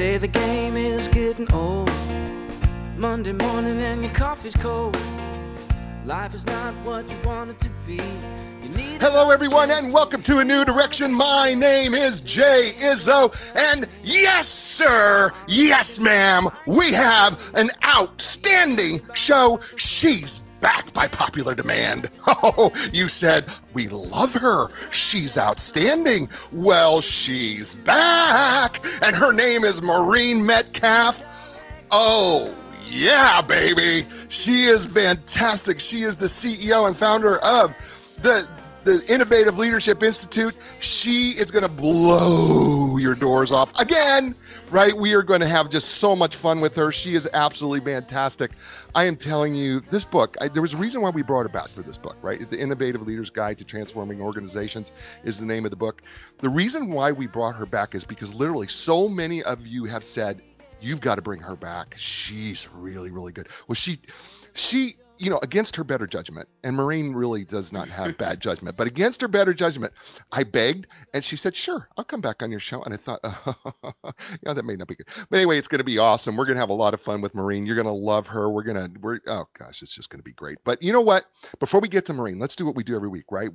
say the game is getting old. Monday morning and your coffee's cold. Life is not what you want it to be. Hello, everyone, and welcome to A New Direction. My name is Jay Izzo, and yes, sir, yes, ma'am, we have an outstanding show. She's back by popular demand. Oh, you said we love her. She's outstanding. Well, she's back, and her name is Maureen Metcalf. Oh, yeah, baby. She is fantastic. She is the CEO and founder of the the Innovative Leadership Institute. She is going to blow your doors off again, right? We are going to have just so much fun with her. She is absolutely fantastic. I am telling you, this book, I, there was a reason why we brought her back for this book, right? The Innovative Leaders Guide to Transforming Organizations is the name of the book. The reason why we brought her back is because literally so many of you have said, you've got to bring her back. She's really, really good. Well, she, she, you know, against her better judgment, and Maureen really does not have bad judgment, but against her better judgment, I begged, and she said, "Sure, I'll come back on your show." And I thought, yeah, that may not be good, but anyway, it's going to be awesome. We're going to have a lot of fun with Maureen. You're going to love her. We're going to, we're, oh gosh, it's just going to be great. But you know what? Before we get to Maureen, let's do what we do every week, right?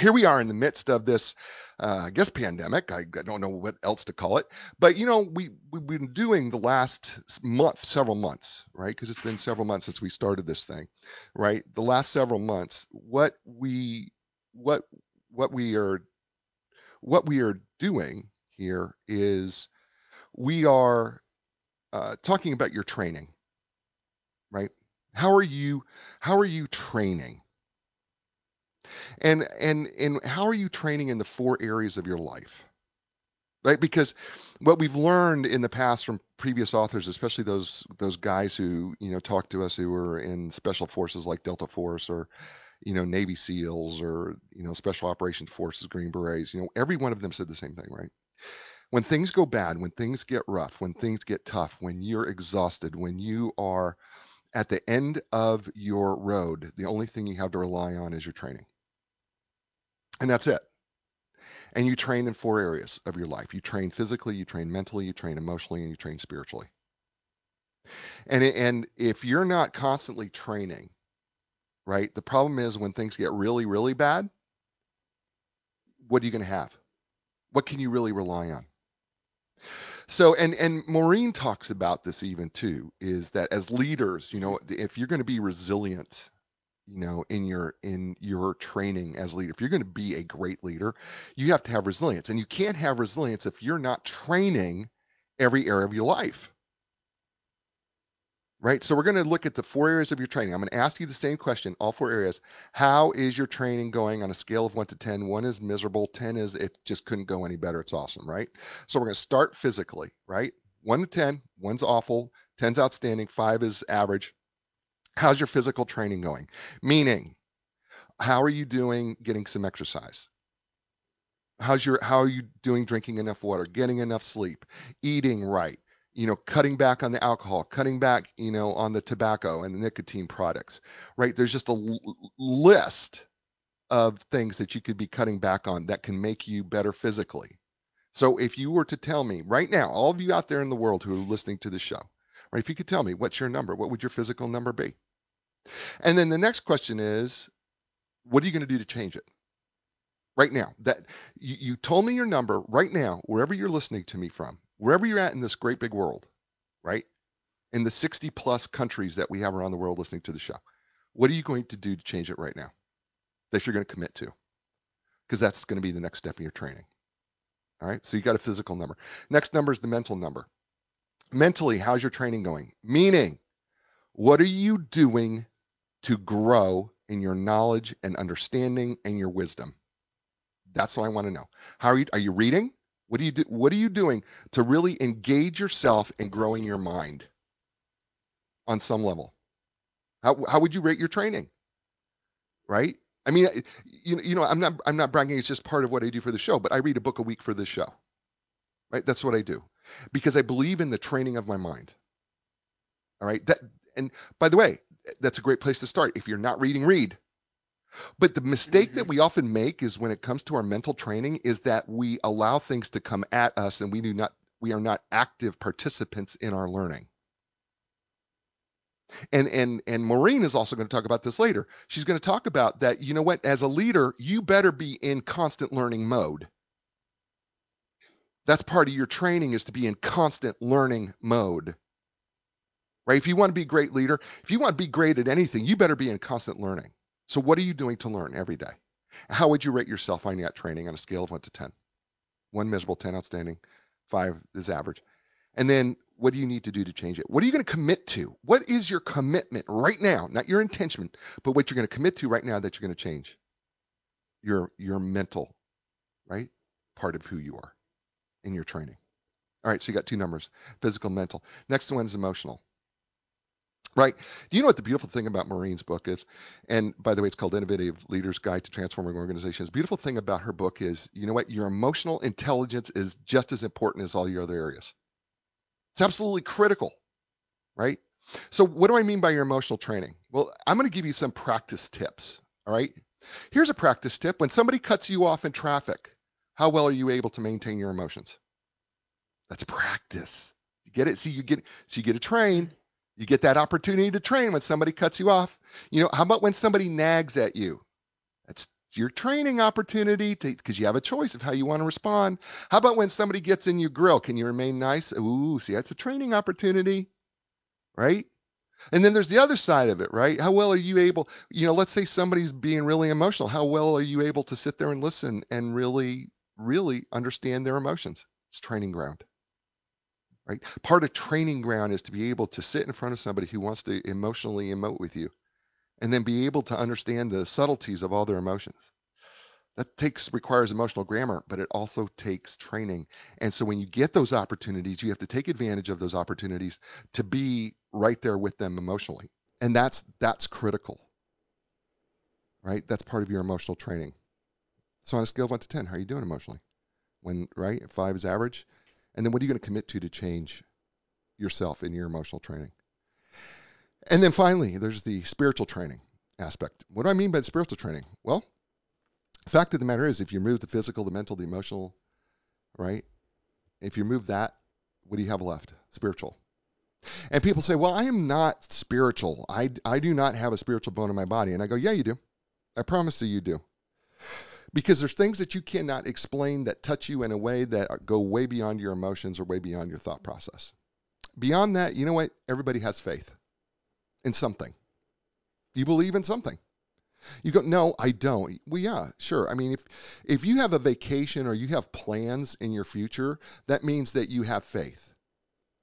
Here we are in the midst of this, uh, I guess, pandemic. I, I, don't know what else to call it, but you know, we we've been doing the last month, several months, right? Because it's been several months since we started this thing, right? The last several months, what we what what we are what we are doing here is we are uh, talking about your training, right? How are you how are you training? And and and how are you training in the four areas of your life? Right? Because what we've learned in the past from previous authors especially those those guys who you know talked to us who were in special forces like delta force or you know navy seals or you know special operations forces green berets you know every one of them said the same thing right? When things go bad when things get rough when things get tough when you're exhausted when you are at the end of your road the only thing you have to rely on is your training and that's it. And you train in four areas of your life. You train physically, you train mentally, you train emotionally, and you train spiritually. And and if you're not constantly training, right? The problem is when things get really really bad, what are you going to have? What can you really rely on? So and and Maureen talks about this even too is that as leaders, you know, if you're going to be resilient you know in your in your training as leader if you're going to be a great leader you have to have resilience and you can't have resilience if you're not training every area of your life. Right? So we're going to look at the four areas of your training. I'm going to ask you the same question all four areas. How is your training going on a scale of 1 to 10 1 is miserable 10 is it just couldn't go any better it's awesome right? So we're going to start physically right? 1 to 10 1's awful 10's outstanding 5 is average How's your physical training going? Meaning, how are you doing getting some exercise? How's your how are you doing drinking enough water, getting enough sleep, eating right, you know, cutting back on the alcohol, cutting back, you know, on the tobacco and the nicotine products, right? There's just a l- list of things that you could be cutting back on that can make you better physically. So if you were to tell me right now, all of you out there in the world who are listening to the show, right? If you could tell me what's your number, what would your physical number be? And then the next question is, what are you going to do to change it? Right now, that you, you told me your number right now, wherever you're listening to me from, wherever you're at in this great big world, right? In the 60 plus countries that we have around the world listening to the show, what are you going to do to change it right now that you're going to commit to? Because that's going to be the next step in your training. All right. So you got a physical number. Next number is the mental number mentally, how's your training going? Meaning, what are you doing to grow in your knowledge and understanding and your wisdom? That's what I want to know. How are you? Are you reading? What do you do? What are you doing to really engage yourself in growing your mind on some level? How how would you rate your training? Right? I mean, you you know, I'm not I'm not bragging. It's just part of what I do for the show. But I read a book a week for this show. Right? That's what I do because I believe in the training of my mind. All right. That and by the way, that's a great place to start. If you're not reading, read. But the mistake that mm-hmm. we often make is when it comes to our mental training is that we allow things to come at us and we do not we are not active participants in our learning. And and and Maureen is also going to talk about this later. She's going to talk about that you know what as a leader, you better be in constant learning mode. That's part of your training is to be in constant learning mode. Right? If you want to be a great leader, if you want to be great at anything, you better be in constant learning. So what are you doing to learn every day? How would you rate yourself on that training on a scale of 1 to 10? 1 miserable, 10 outstanding, 5 is average. And then what do you need to do to change it? What are you going to commit to? What is your commitment right now? Not your intention, but what you're going to commit to right now that you're going to change. Your your mental, right? Part of who you are in your training. All right, so you got two numbers, physical, mental. Next one is emotional. Right? Do you know what the beautiful thing about Maureen's book is? And by the way, it's called Innovative Leaders Guide to Transforming Organizations. The beautiful thing about her book is, you know what? Your emotional intelligence is just as important as all your other areas. It's absolutely critical, right? So, what do I mean by your emotional training? Well, I'm going to give you some practice tips. All right. Here's a practice tip. When somebody cuts you off in traffic, how well are you able to maintain your emotions? That's practice. You get it? See, you get so you get a train. You get that opportunity to train when somebody cuts you off. You know, how about when somebody nags at you? That's your training opportunity because you have a choice of how you want to respond. How about when somebody gets in your grill? Can you remain nice? Ooh, see, that's a training opportunity, right? And then there's the other side of it, right? How well are you able, you know, let's say somebody's being really emotional. How well are you able to sit there and listen and really, really understand their emotions? It's training ground, right? Part of training ground is to be able to sit in front of somebody who wants to emotionally emote with you and then be able to understand the subtleties of all their emotions. That takes requires emotional grammar, but it also takes training. And so when you get those opportunities, you have to take advantage of those opportunities to be right there with them emotionally. And that's that's critical. Right? That's part of your emotional training. So on a scale of 1 to 10, how are you doing emotionally? When right? 5 is average. And then what are you going to commit to to change yourself in your emotional training? And then finally, there's the spiritual training aspect. What do I mean by spiritual training? Well, the fact of the matter is, if you remove the physical, the mental, the emotional, right? If you remove that, what do you have left? Spiritual. And people say, well, I am not spiritual. I, I do not have a spiritual bone in my body. And I go, yeah, you do. I promise you, you do. Because there's things that you cannot explain that touch you in a way that go way beyond your emotions or way beyond your thought process. Beyond that, you know what? Everybody has faith in something. You believe in something. You go, no, I don't. Well, yeah, sure. I mean, if if you have a vacation or you have plans in your future, that means that you have faith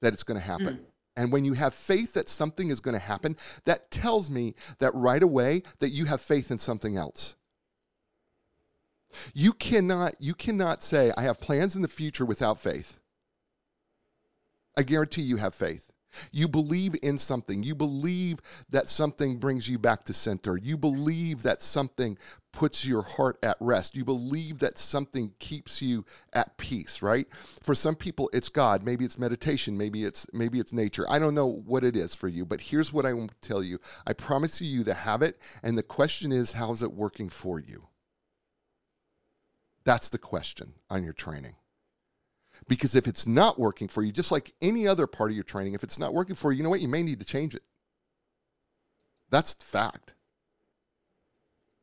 that it's going to happen. Mm. And when you have faith that something is going to happen, that tells me that right away that you have faith in something else. You cannot you cannot say I have plans in the future without faith. I guarantee you have faith. You believe in something. You believe that something brings you back to center. You believe that something puts your heart at rest. You believe that something keeps you at peace, right? For some people it's God, maybe it's meditation, maybe it's maybe it's nature. I don't know what it is for you, but here's what I will tell you. I promise you to have it, and the question is how's it working for you? That's the question on your training. Because if it's not working for you, just like any other part of your training, if it's not working for you, you know what? You may need to change it. That's the fact.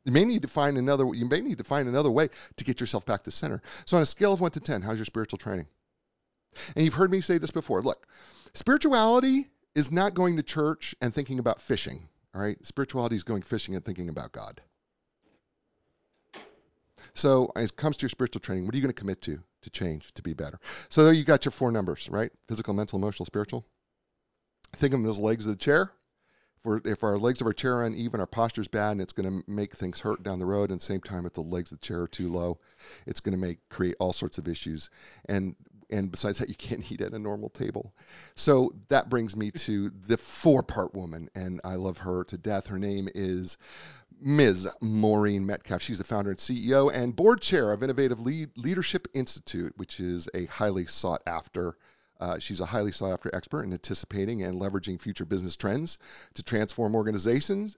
You may need to find another you may need to find another way to get yourself back to center. So on a scale of 1 to 10, how's your spiritual training? And you've heard me say this before. Look, spirituality is not going to church and thinking about fishing, all right? Spirituality is going fishing and thinking about God. So, as it comes to your spiritual training, what are you going to commit to to change, to be better? So, there you got your four numbers, right? Physical, mental, emotional, spiritual. Think of them as legs of the chair. If, we're, if our legs of our chair are uneven, our posture is bad, and it's going to make things hurt down the road. And same time, if the legs of the chair are too low, it's going to make create all sorts of issues. And and besides that, you can't eat at a normal table. So that brings me to the four-part woman, and I love her to death. Her name is Ms. Maureen Metcalf. She's the founder and CEO and board chair of Innovative Leadership Institute, which is a highly sought after. Uh, she's a highly sought after expert in anticipating and leveraging future business trends to transform organizations.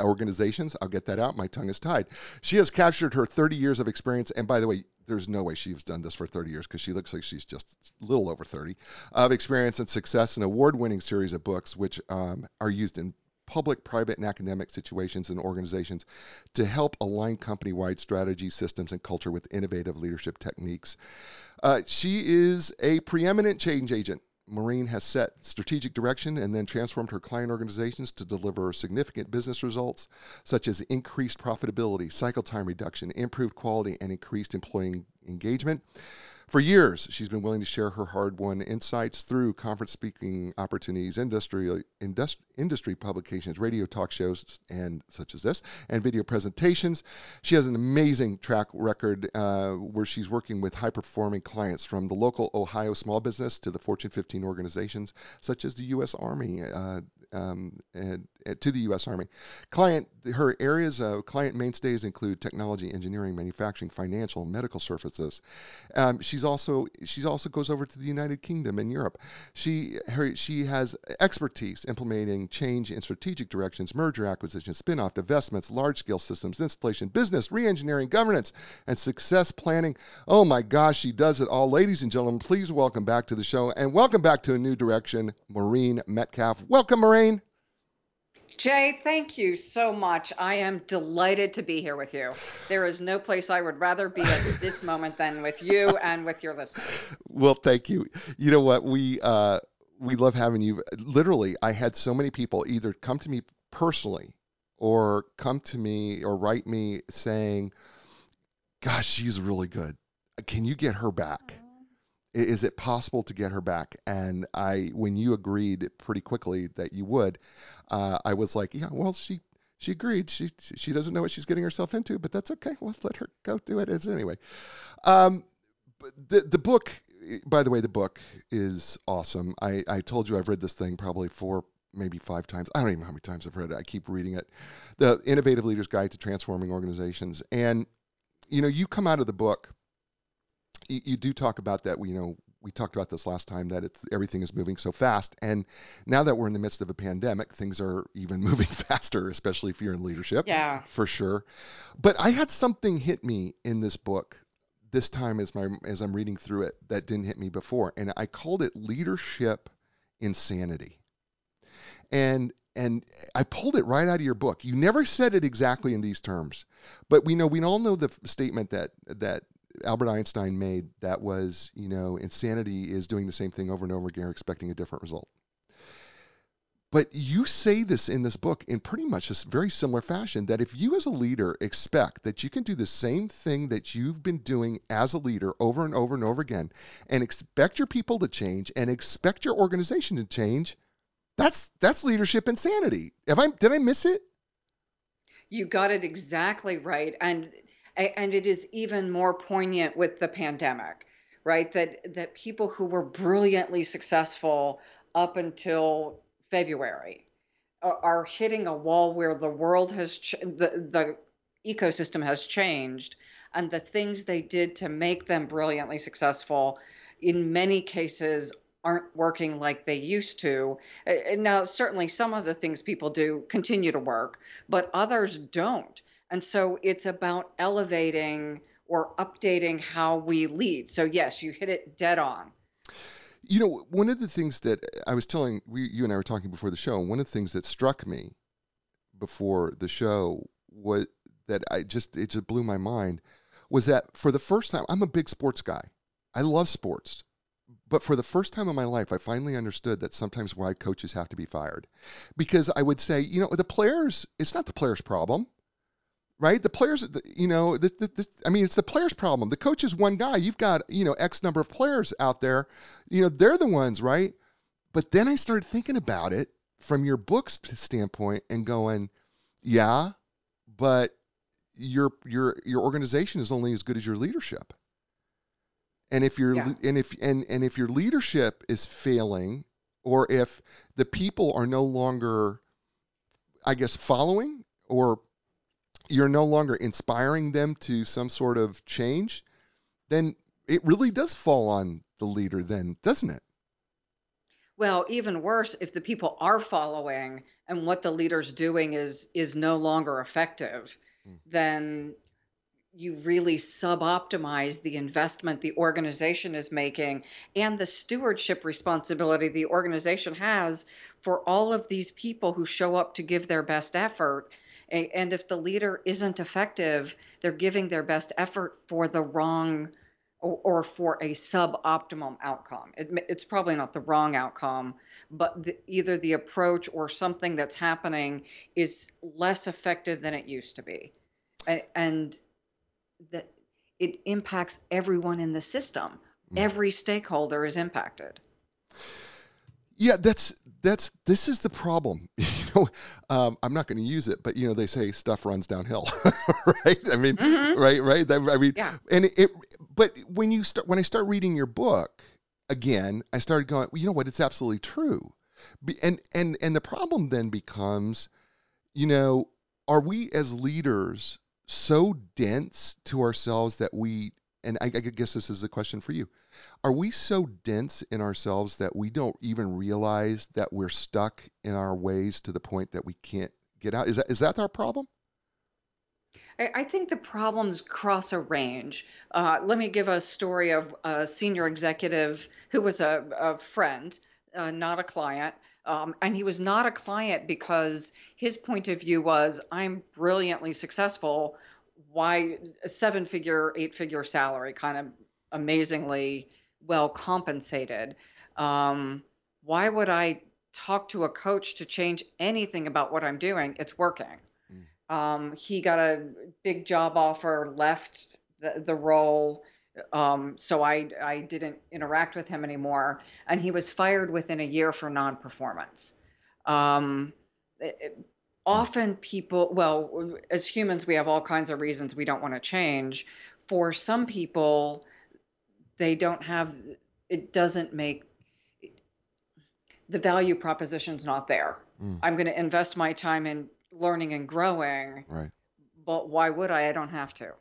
Organizations, I'll get that out. My tongue is tied. She has captured her 30 years of experience, and by the way, there's no way she's done this for 30 years because she looks like she's just a little over 30 of experience and success in award-winning series of books which um, are used in public, private, and academic situations and organizations to help align company wide strategy, systems, and culture with innovative leadership techniques. Uh, she is a preeminent change agent. Maureen has set strategic direction and then transformed her client organizations to deliver significant business results, such as increased profitability, cycle time reduction, improved quality, and increased employee engagement. For years, she's been willing to share her hard-won insights through conference speaking opportunities, industry, industry, industry publications, radio talk shows, and such as this, and video presentations. She has an amazing track record uh, where she's working with high-performing clients from the local Ohio small business to the Fortune 15 organizations, such as the U.S. Army, uh, um, and, and to the U.S. Army. Client, her areas of client mainstays include technology, engineering, manufacturing, financial, medical services. Um, she's also she also goes over to the United Kingdom and Europe. She her she has expertise implementing change in strategic directions, merger, acquisition, spin-off, divestments, large-scale systems installation, business, re-engineering, governance, and success planning. Oh my gosh, she does it all. Ladies and gentlemen, please welcome back to the show and welcome back to a new direction, Maureen Metcalf. Welcome, Maureen. Jay, thank you so much. I am delighted to be here with you. There is no place I would rather be at this moment than with you and with your listeners. Well, thank you. You know what? We uh, we love having you. Literally, I had so many people either come to me personally or come to me or write me saying, "Gosh, she's really good. Can you get her back?" Is it possible to get her back? And I, when you agreed pretty quickly that you would, uh, I was like, yeah, well, she she agreed. She she doesn't know what she's getting herself into, but that's okay. We'll let her go do it as anyway. Um, the the book, by the way, the book is awesome. I I told you I've read this thing probably four maybe five times. I don't even know how many times I've read it. I keep reading it. The Innovative Leaders Guide to Transforming Organizations, and you know, you come out of the book you, you do talk about that. You know, we talked about this last time that it's everything is moving so fast, and now that we're in the midst of a pandemic, things are even moving faster, especially if you're in leadership. Yeah, for sure. But I had something hit me in this book this time as my as I'm reading through it that didn't hit me before, and I called it leadership insanity. And and I pulled it right out of your book. You never said it exactly in these terms, but we know we all know the statement that that Albert Einstein made that was, you know, insanity is doing the same thing over and over again, expecting a different result. But you say this in this book in pretty much a very similar fashion that if you as a leader expect that you can do the same thing that you've been doing as a leader over and over and over again and expect your people to change and expect your organization to change, that's that's leadership insanity. Have I did I miss it? You got it exactly right. And and it is even more poignant with the pandemic right that that people who were brilliantly successful up until february are, hitting a wall where the world has ch- the the ecosystem has changed and the things they did to make them brilliantly successful in many cases aren't working like they used to. Now, certainly some of the things people do continue to work, but others don't. And so it's about elevating or updating how we lead. So, yes, you hit it dead on. You know, one of the things that I was telling we, you and I were talking before the show, and one of the things that struck me before the show was that I just it just blew my mind was that for the first time, I'm a big sports guy. I love sports. But for the first time in my life, I finally understood that sometimes why coaches have to be fired. Because I would say, you know, the players, it's not the players' problem right? The players, you know, the, the, the, I mean, it's the players' problem. The coach is one guy. You've got, you know, X number of players out there. You know, they're the ones, right? But then I started thinking about it from your book's standpoint and going, yeah, but your your your organization is only as good as your leadership. And if your yeah. and if and and if your leadership is failing, or if the people are no longer, I guess, following or you're no longer inspiring them to some sort of change, then it really does fall on the leader, then, doesn't it? Well, even worse, if the people are following and what the leader's doing is is no longer effective, mm. then you really suboptimize the investment the organization is making and the stewardship responsibility the organization has for all of these people who show up to give their best effort. And if the leader isn't effective, they're giving their best effort for the wrong or, for a suboptimum outcome. It, it's probably not the wrong outcome, but the, either the approach or something that's happening is less effective than it used to be. And, and that it impacts everyone in the system. Mm. Every stakeholder is impacted. Yeah, that's that's this is the problem. You know, um, I'm not going to use it, but you know they say stuff runs downhill, right? I mean, mm-hmm. right, right. I mean, yeah. and it, it. But when you start, when I start reading your book again, I started going, well, you know what? It's absolutely true. And and and the problem then becomes, you know, are we as leaders so dense to ourselves that we and I, I, guess this is a question for you. Are we so dense in ourselves that we don't even realize that we're stuck in our ways to the point that we can't get out? Is that is that our problem? I think the problems cross a range. Uh, let me give a story of a senior executive who was a, a friend, uh, not a client. Um, and he was not a client because his point of view was I'm brilliantly successful why a seven figure, eight figure salary, kind of amazingly well compensated. Um, why would I talk to a coach to change anything about what I'm doing? It's working. Mm. Um, he got a big job offer, left the, the role. Um, so I, I didn't interact with him anymore. And he was fired within a year for non performance. Um, often people, well, as humans, we have all kinds of reasons we don't want to change. For some people, they don't have, it doesn't make, the value proposition's not there. Mm. I'm going to invest my time in learning and growing. Right. But why would I? I don't have to.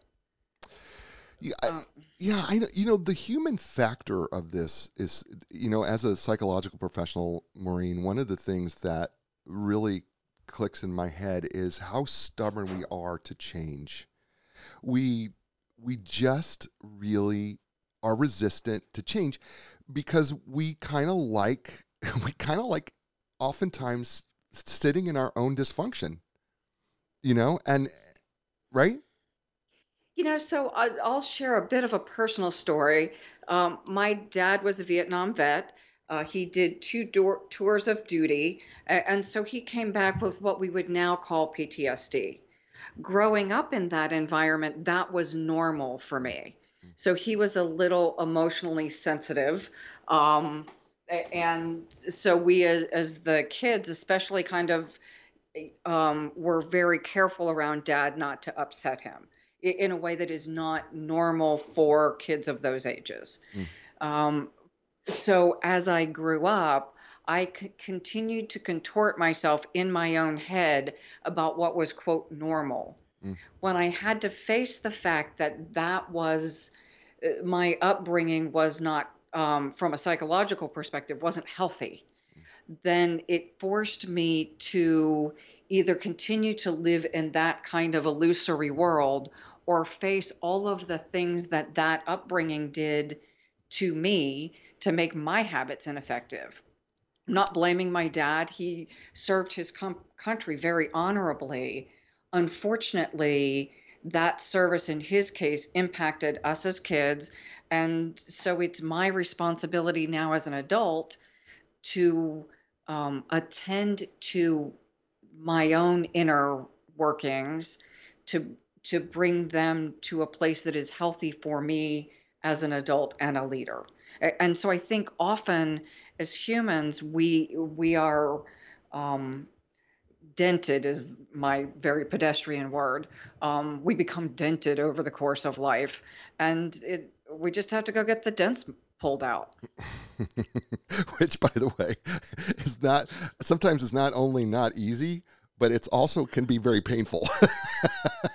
Yeah, I, um, yeah, I you know the human factor of this is you know as a psychological professional, Maureen, one of the things that really clicks in my head is how stubborn we are to change. We we just really are resistant to change because we kind of like we kind of like oftentimes sitting in our own dysfunction. You know, and right? You know, so I'll share a bit of a personal story. Um, my dad was a Vietnam vet uh, he did two door, tours of duty, and so he came back with what we would now call PTSD. Growing up in that environment, that was normal for me. So he was a little emotionally sensitive. Um, and so we, as, as, the kids, especially, kind of um, were very careful around dad not to upset him in a way that is not normal for kids of those ages. Mm. Um, so as I grew up, I c- continued to contort myself in my own head about what was, quote, normal. Mm. When I had to face the fact that that was uh, my upbringing was not, um, from a psychological perspective, wasn't healthy, mm. then it forced me to either continue to live in that kind of illusory world or face all of the things that that upbringing did to me to make my habits ineffective. I'm not blaming my dad. He served his com- country very honorably. Unfortunately, that service in his case impacted us as kids. And so it's my responsibility now as an adult to um, attend to my own inner workings to to bring them to a place that is healthy for me as an adult and a leader. And so I think often as humans, we we are um, dented is my very pedestrian word. Um, we become dented over the course of life, and it, we just have to go get the dents pulled out. Which, by the way, is not sometimes it's not only not easy, but it's also can be very painful.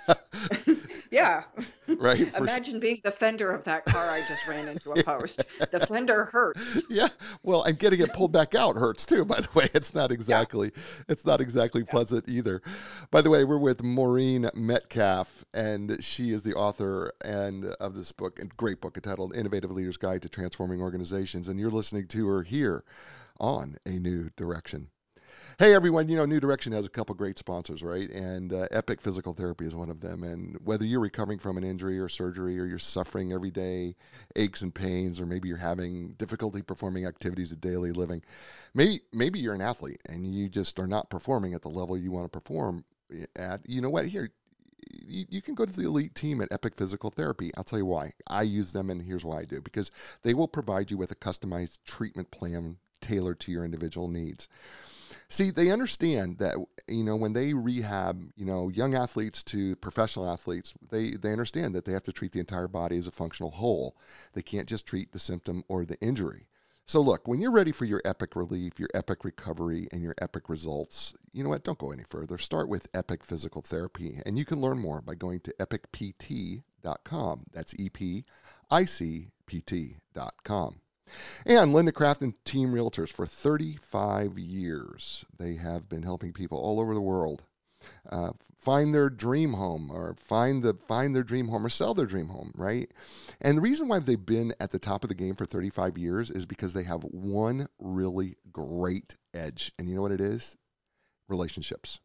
Yeah. Right. For- Imagine being the fender of that car I just ran into a post. The fender hurts. yeah. Well, and getting it pulled back out hurts too. By the way, it's not exactly it's not exactly pleasant either. By the way, we're with Maureen Metcalf, and she is the author and of this book, and great book entitled "Innovative Leaders Guide to Transforming Organizations." And you're listening to her here on A New Direction. Hey everyone, you know New Direction has a couple great sponsors, right? And uh, Epic Physical Therapy is one of them. And whether you're recovering from an injury or surgery, or you're suffering every day aches and pains, or maybe you're having difficulty performing activities of daily living, maybe maybe you're an athlete and you just are not performing at the level you want to perform at. You know what? Here, you, you can go to the elite team at Epic Physical Therapy. I'll tell you why. I use them, and here's why I do. Because they will provide you with a customized treatment plan tailored to your individual needs. See, they understand that you know when they rehab, you know, young athletes to professional athletes, they they understand that they have to treat the entire body as a functional whole. They can't just treat the symptom or the injury. So look, when you're ready for your epic relief, your epic recovery, and your epic results, you know what? Don't go any further. Start with Epic Physical Therapy, and you can learn more by going to epicpt.com. That's E P I C P T.com. And Linda Craft and Team Realtors for 35 years. They have been helping people all over the world uh, find their dream home or find the find their dream home or sell their dream home, right? And the reason why they've been at the top of the game for 35 years is because they have one really great edge. And you know what it is? Relationships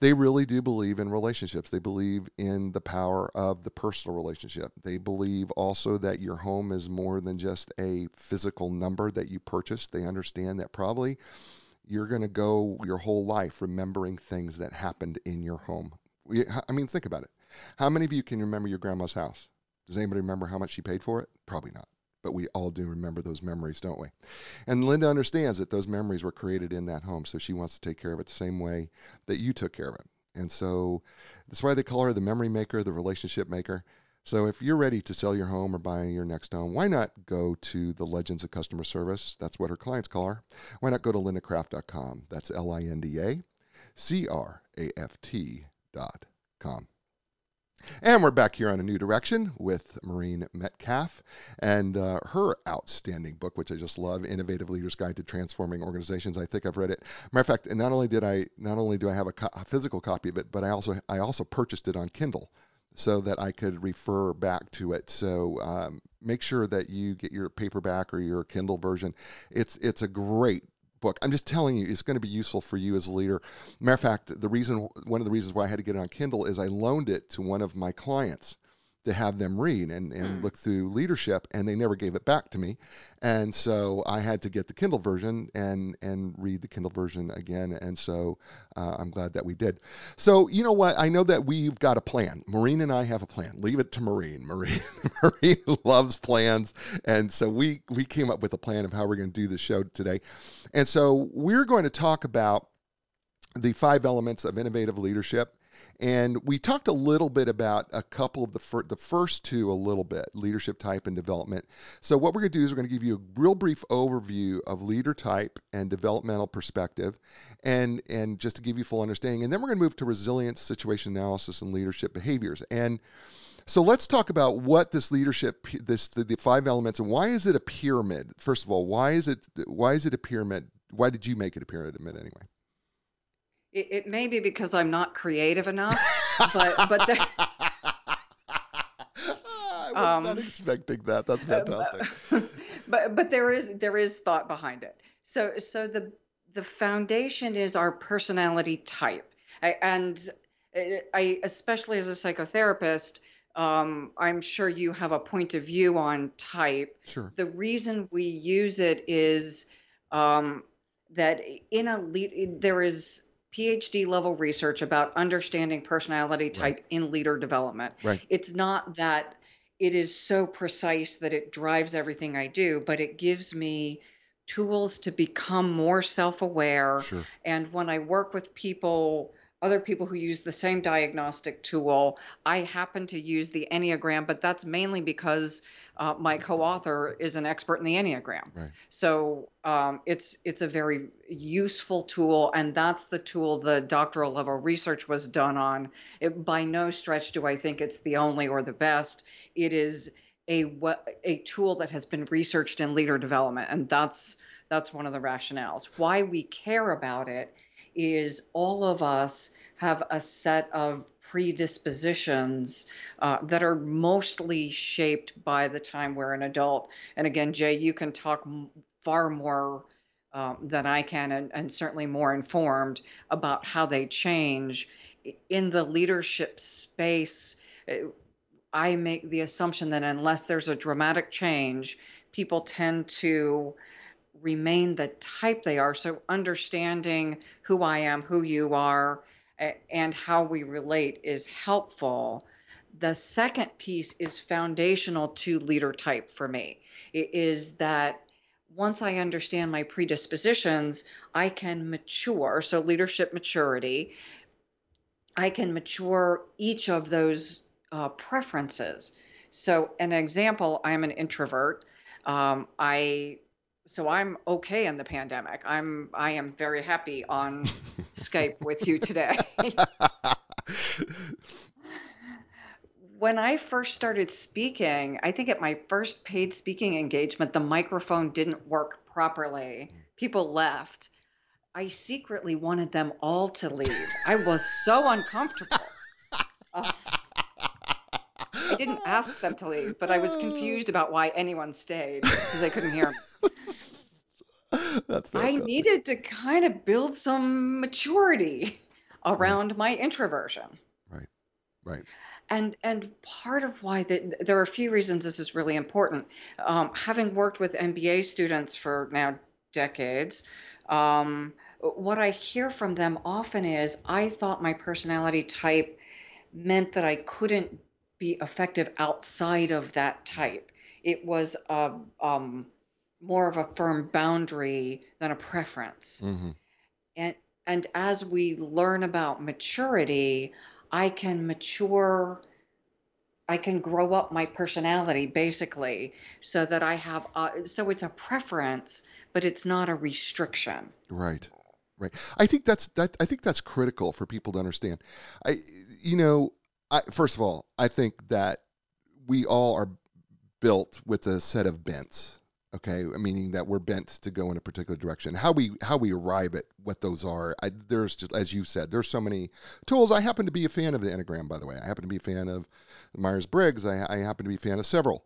they really do believe in relationships. They believe in the power of the personal relationship. They believe also that your home is more than just a physical number that you purchased. They understand that probably you're going to go your whole life remembering things that happened in your home. I mean, think about it. How many of you can remember your grandma's house? Does anybody remember how much she paid for it? Probably not but we all do remember those memories, don't we? And Linda understands that those memories were created in that home, so she wants to take care of it the same way that you took care of it. And so that's why they call her the memory maker, the relationship maker. So if you're ready to sell your home or buy your next home, why not go to the Legends of Customer Service? That's what her clients call her. Why not go to lindacraft.com? That's L I N D A C R A F T.com. And we're back here on A New Direction with Maureen Metcalf and uh, her outstanding book, which I just love, Innovative Leaders Guide to Transforming Organizations. I think I've read it. Matter of fact, not only did I, not only do I have a, co- a physical copy of it, but I also, I also purchased it on Kindle so that I could refer back to it. So um, make sure that you get your paperback or your Kindle version. It's, it's a great book. I'm just telling you, it's going to be useful for you as a leader. Matter of fact, the reason, one of the reasons why I had to get it on Kindle is I loaned it to one of my clients to have them read and, and mm. look through leadership, and they never gave it back to me. And so I had to get the Kindle version and and read the Kindle version again. And so uh, I'm glad that we did. So you know what? I know that we've got a plan. Maureen and I have a plan. Leave it to Maureen. Maureen Maureen loves plans, and so we we came up with a plan of how we're going to do the show today. And so we're going to talk about the five elements of innovative leadership and we talked a little bit about a couple of the, fir- the first two a little bit, leadership type and development. So what we're going to do is we're going to give you a real brief overview of leader type and developmental perspective, and and just to give you full understanding. And then we're going to move to resilience, situation analysis, and leadership behaviors. And so let's talk about what this leadership, this the, the five elements, and why is it a pyramid? First of all, why is it why is it a pyramid? Why did you make it a pyramid anyway? It, it may be because I'm not creative enough, but but there, I was um, not expecting that. That's fantastic. but but there is there is thought behind it. So so the the foundation is our personality type, I, and I especially as a psychotherapist. Um, I'm sure you have a point of view on type. Sure. The reason we use it is um, that in a lead, there is PhD level research about understanding personality type right. in leader development. Right. It's not that it is so precise that it drives everything I do, but it gives me tools to become more self aware. Sure. And when I work with people other people who use the same diagnostic tool. I happen to use the Enneagram, but that's mainly because uh, my co-author is an expert in the Enneagram. Right. So um, it's it's a very useful tool, and that's the tool the doctoral level research was done on. It, by no stretch do I think it's the only or the best. It is a a tool that has been researched in leader development, and that's that's one of the rationales. Why we care about it is all of us have a set of predispositions uh, that are mostly shaped by the time we're an adult. And again, Jay, you can talk m- far more um, than I can, and, and certainly more informed about how they change. In the leadership space, uh, I make the assumption that unless there's a dramatic change, people tend to remain the type they are. So understanding who I am, who you are, and how we relate is helpful. The second piece is foundational to leader type for me. It is that once I understand my predispositions, I can mature. So, leadership maturity, I can mature each of those uh, preferences. So, an example I'm an introvert. Um, I so I'm okay in the pandemic. I'm I am very happy on Skype with you today. when I first started speaking, I think at my first paid speaking engagement, the microphone didn't work properly. People left. I secretly wanted them all to leave. I was so uncomfortable. I didn't ask them to leave, but I was confused about why anyone stayed because I couldn't hear me. That's I needed to kind of build some maturity around right. my introversion. Right. Right. And and part of why that there are a few reasons this is really important. Um, having worked with MBA students for now decades, um, what I hear from them often is I thought my personality type meant that I couldn't be effective outside of that type. It was a um, more of a firm boundary than a preference. Mm-hmm. And and as we learn about maturity, I can mature I can grow up my personality basically so that I have a, so it's a preference but it's not a restriction. Right. Right. I think that's that I think that's critical for people to understand. I you know, I first of all, I think that we all are built with a set of bents okay? Meaning that we're bent to go in a particular direction. How we how we arrive at what those are I, there's just as you said there's so many tools. I happen to be a fan of the enneagram by the way. I happen to be a fan of myers-briggs. I, I happen to be a fan of several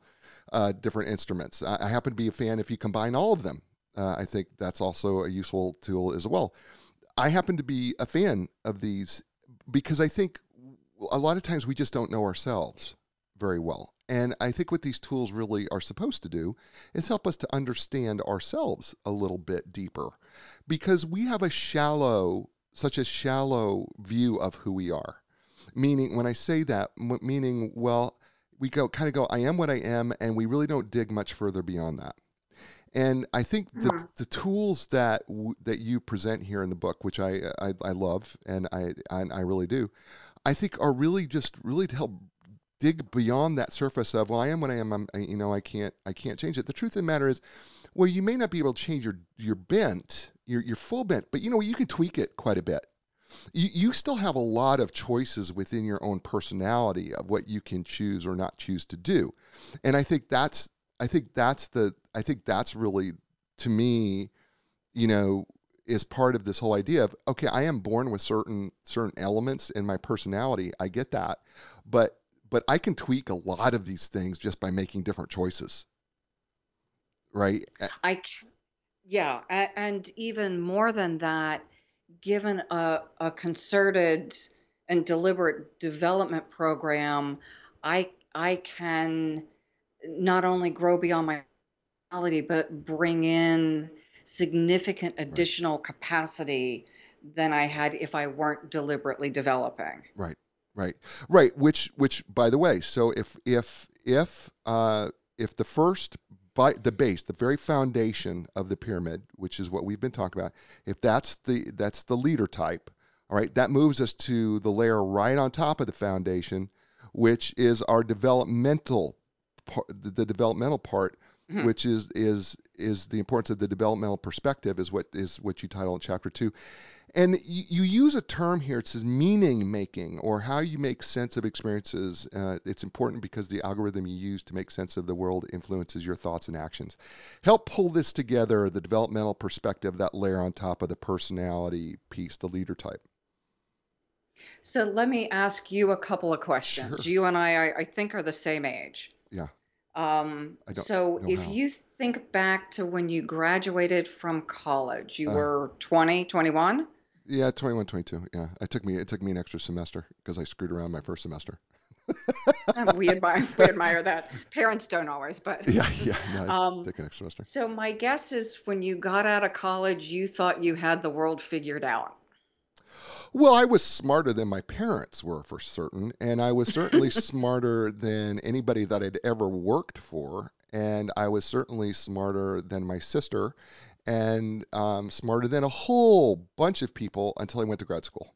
uh, different instruments. I, I, happen to be a fan if you combine all of them uh, i think that's also a useful tool as well. I happen to be a fan of these because i think a lot of times we just don't know ourselves very well and I think what these tools really are supposed to do is help us to understand ourselves a little bit deeper because we have a shallow, such a shallow view of who we are. Meaning, when I say that, meaning, well, we go kind of go, I am what I am, and we really don't dig much further beyond that. And I think the, mm-hmm. the tools that that you present here in the book, which I I, I love and I, I I really do, I think are really just really to help dig beyond that surface of well I am what I am I'm, you know I can't I can't change it. The truth of the matter is well you may not be able to change your your bent your your full bent but you know you can tweak it quite a bit. You, you still have a lot of choices within your own personality of what you can choose or not choose to do. And I think that's I think that's the I think that's really to me you know is part of this whole idea of okay I am born with certain certain elements in my personality I get that but but I can tweak a lot of these things just by making different choices. Right? I can, yeah, and even more than that, given a, a concerted and deliberate development program, I I can not only grow beyond my reality, but bring in significant additional capacity than I had if I weren't deliberately developing. Right. Right, right. Which, which, by the way, so if if if uh, if the first by the base, the very foundation of the pyramid, which is what we've been talking about, if that's the that's the leader type, All right, that moves us to the layer right on top of the foundation, which is our developmental part, the developmental part, Mhm. which is is is the importance of the developmental perspective is what is what you title in chapter two. And you, you use a term here. It says meaning making, or how you make sense of experiences. Uh, it's important because the algorithm you use to make sense of the world influences your thoughts and actions. Help pull this together, the developmental perspective, that layer on top of the personality piece, the leader type. So let me ask you a couple of questions. Sure. You and I, I, I think, are the same age. Yeah. Um, so if how. you think back to when you graduated from college, you Uh. were 20, 21? Yeah, 21, 22. Yeah, it took me it took me an extra semester because I screwed around my first semester. We admire we admire that. Parents don't always, but Yeah, yeah. No, Um, took an extra semester. so my guess is when you got out of college, you thought you had the world figured out. Well, I was smarter than my parents were for certain, and I was certainly smarter than anybody that I'd ever worked for, and I was certainly smarter than my sister, and um, smarter than a whole bunch of people until I went to grad school.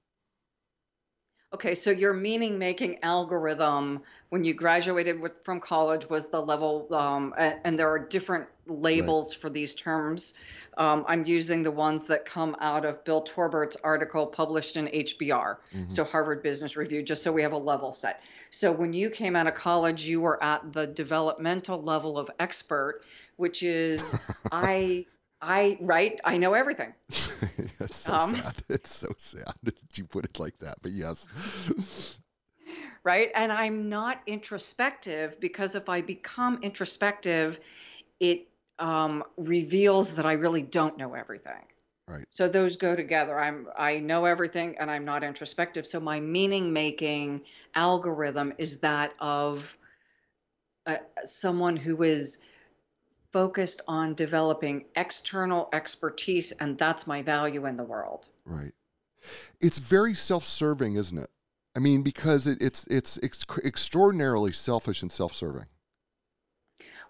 Okay, so your meaning making algorithm when you graduated with, from college was the level, um, a- and there are different labels for these terms. Um, I'm using the ones that come out of Bill Torbert's article published in HBR, Mhm. so Harvard Business Review, just so we have a level set. So when you came out of college, you were at the developmental level of expert, which is I, I, right? I know everything. That's so Um, sad. It's so sad that you put it like that, but yes. right? And I'm not introspective because if I become introspective, it um, reveals that I really don't know everything. Right. So those go together. I'm I know everything and I'm not introspective. So my meaning making algorithm is that of uh, someone who is focused on developing external expertise and that's my value in the world. Right. It's very self-serving, isn't it? I mean, because it, it's it's ex- extraordinarily selfish and self-serving.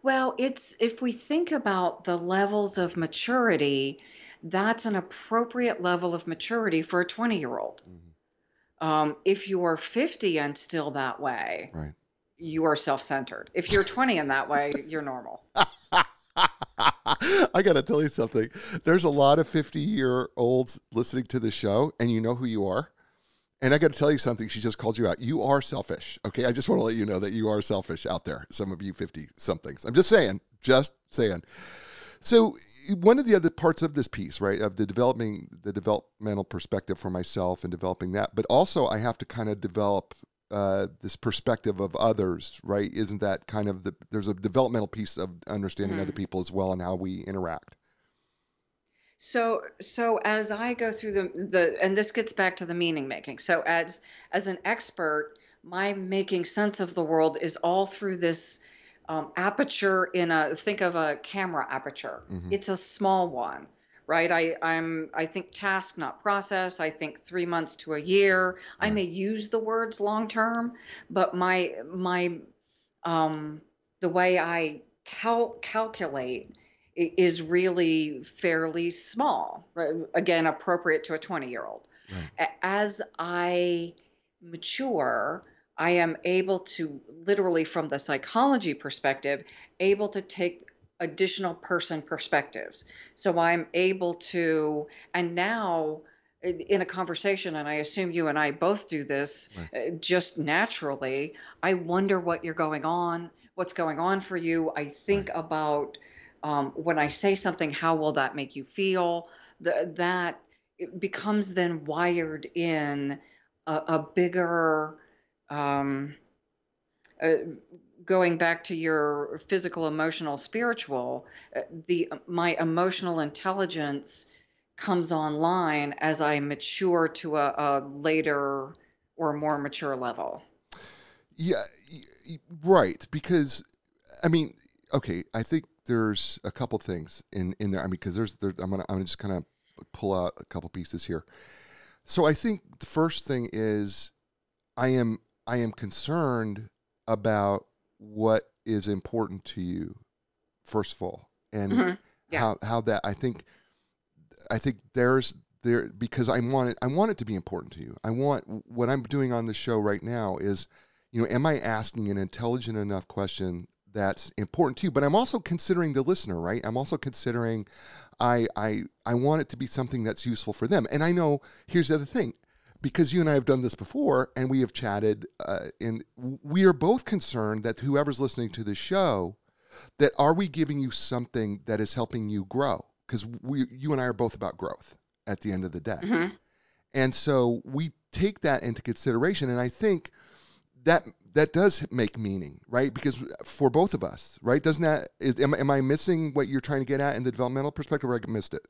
Well, it's if we think about the levels of maturity, that's an appropriate level of maturity for a 20 year old. Mhm. Um, if you are 50 and still that way, Right. you are self centered. If you're 20 and that way, you're normal. I got to tell you something. There's a lot of 50 year olds listening to the show, and you know who you are. And I got to tell you something. She just called you out. You are selfish. Okay. I just want to let you know that you are selfish out there. Some of you 50 somethings. I'm just saying. Just saying. So one of the other parts of this piece, right, of the developing the developmental perspective for myself and developing that, but also I have to kind of develop uh, this perspective of others, right? Isn't that kind of the there's a developmental piece of understanding Mhm. other people as well and how we interact. So, so as I go through the the, and this gets back to the meaning making. So, as as an expert, my making sense of the world is all through this um, aperture in a think of a camera aperture. Mhm. It's a small one, right? I I'm I think task, not process. I think three months to a year. I may use the words long term, but my my um, the way I cal- calculate is really fairly small. Right? Again, appropriate to a 20 year old. Right. As I mature, I am able to literally, from the psychology perspective, able to take additional person perspectives. So I'm able to, and now in a conversation, and I assume you and I both do this Right. uh, just naturally, I wonder what you're going on, what's going on for you. I think about um, when I say something, how will that make you feel? The, that it becomes then wired in a, a bigger, um, uh, going back to your physical, emotional, spiritual, uh, the my emotional intelligence comes online as I mature to a, a later or more mature level. Yeah, right. Because I mean, okay, I think there's a couple things in in there. I mean, because there's there, I'm gonna I'm gonna just kind of pull out a couple pieces here. So I think the first thing is I am I am concerned about what is important to you first of all, and Mhm. Yeah. how how that I think I think there's there because I want it I want it to be important to you. I want what I'm doing on the show right now is, you know, am I asking an intelligent enough question that's important to you? But I'm also considering the listener, right? I'm also considering I I I want it to be something that's useful for them. And I know here's the other thing. Because you and I have done this before, and we have chatted, uh, and we are both concerned that whoever's listening to the show, that are we giving you something that is helping you grow? Because we, you and I are both about growth at the end of the day. hmm And so we take that into consideration, and I think that that does make meaning, right? Because for both of us, right? Doesn't that is, am, am I missing what you're trying to get at in the developmental perspective, or I missed it?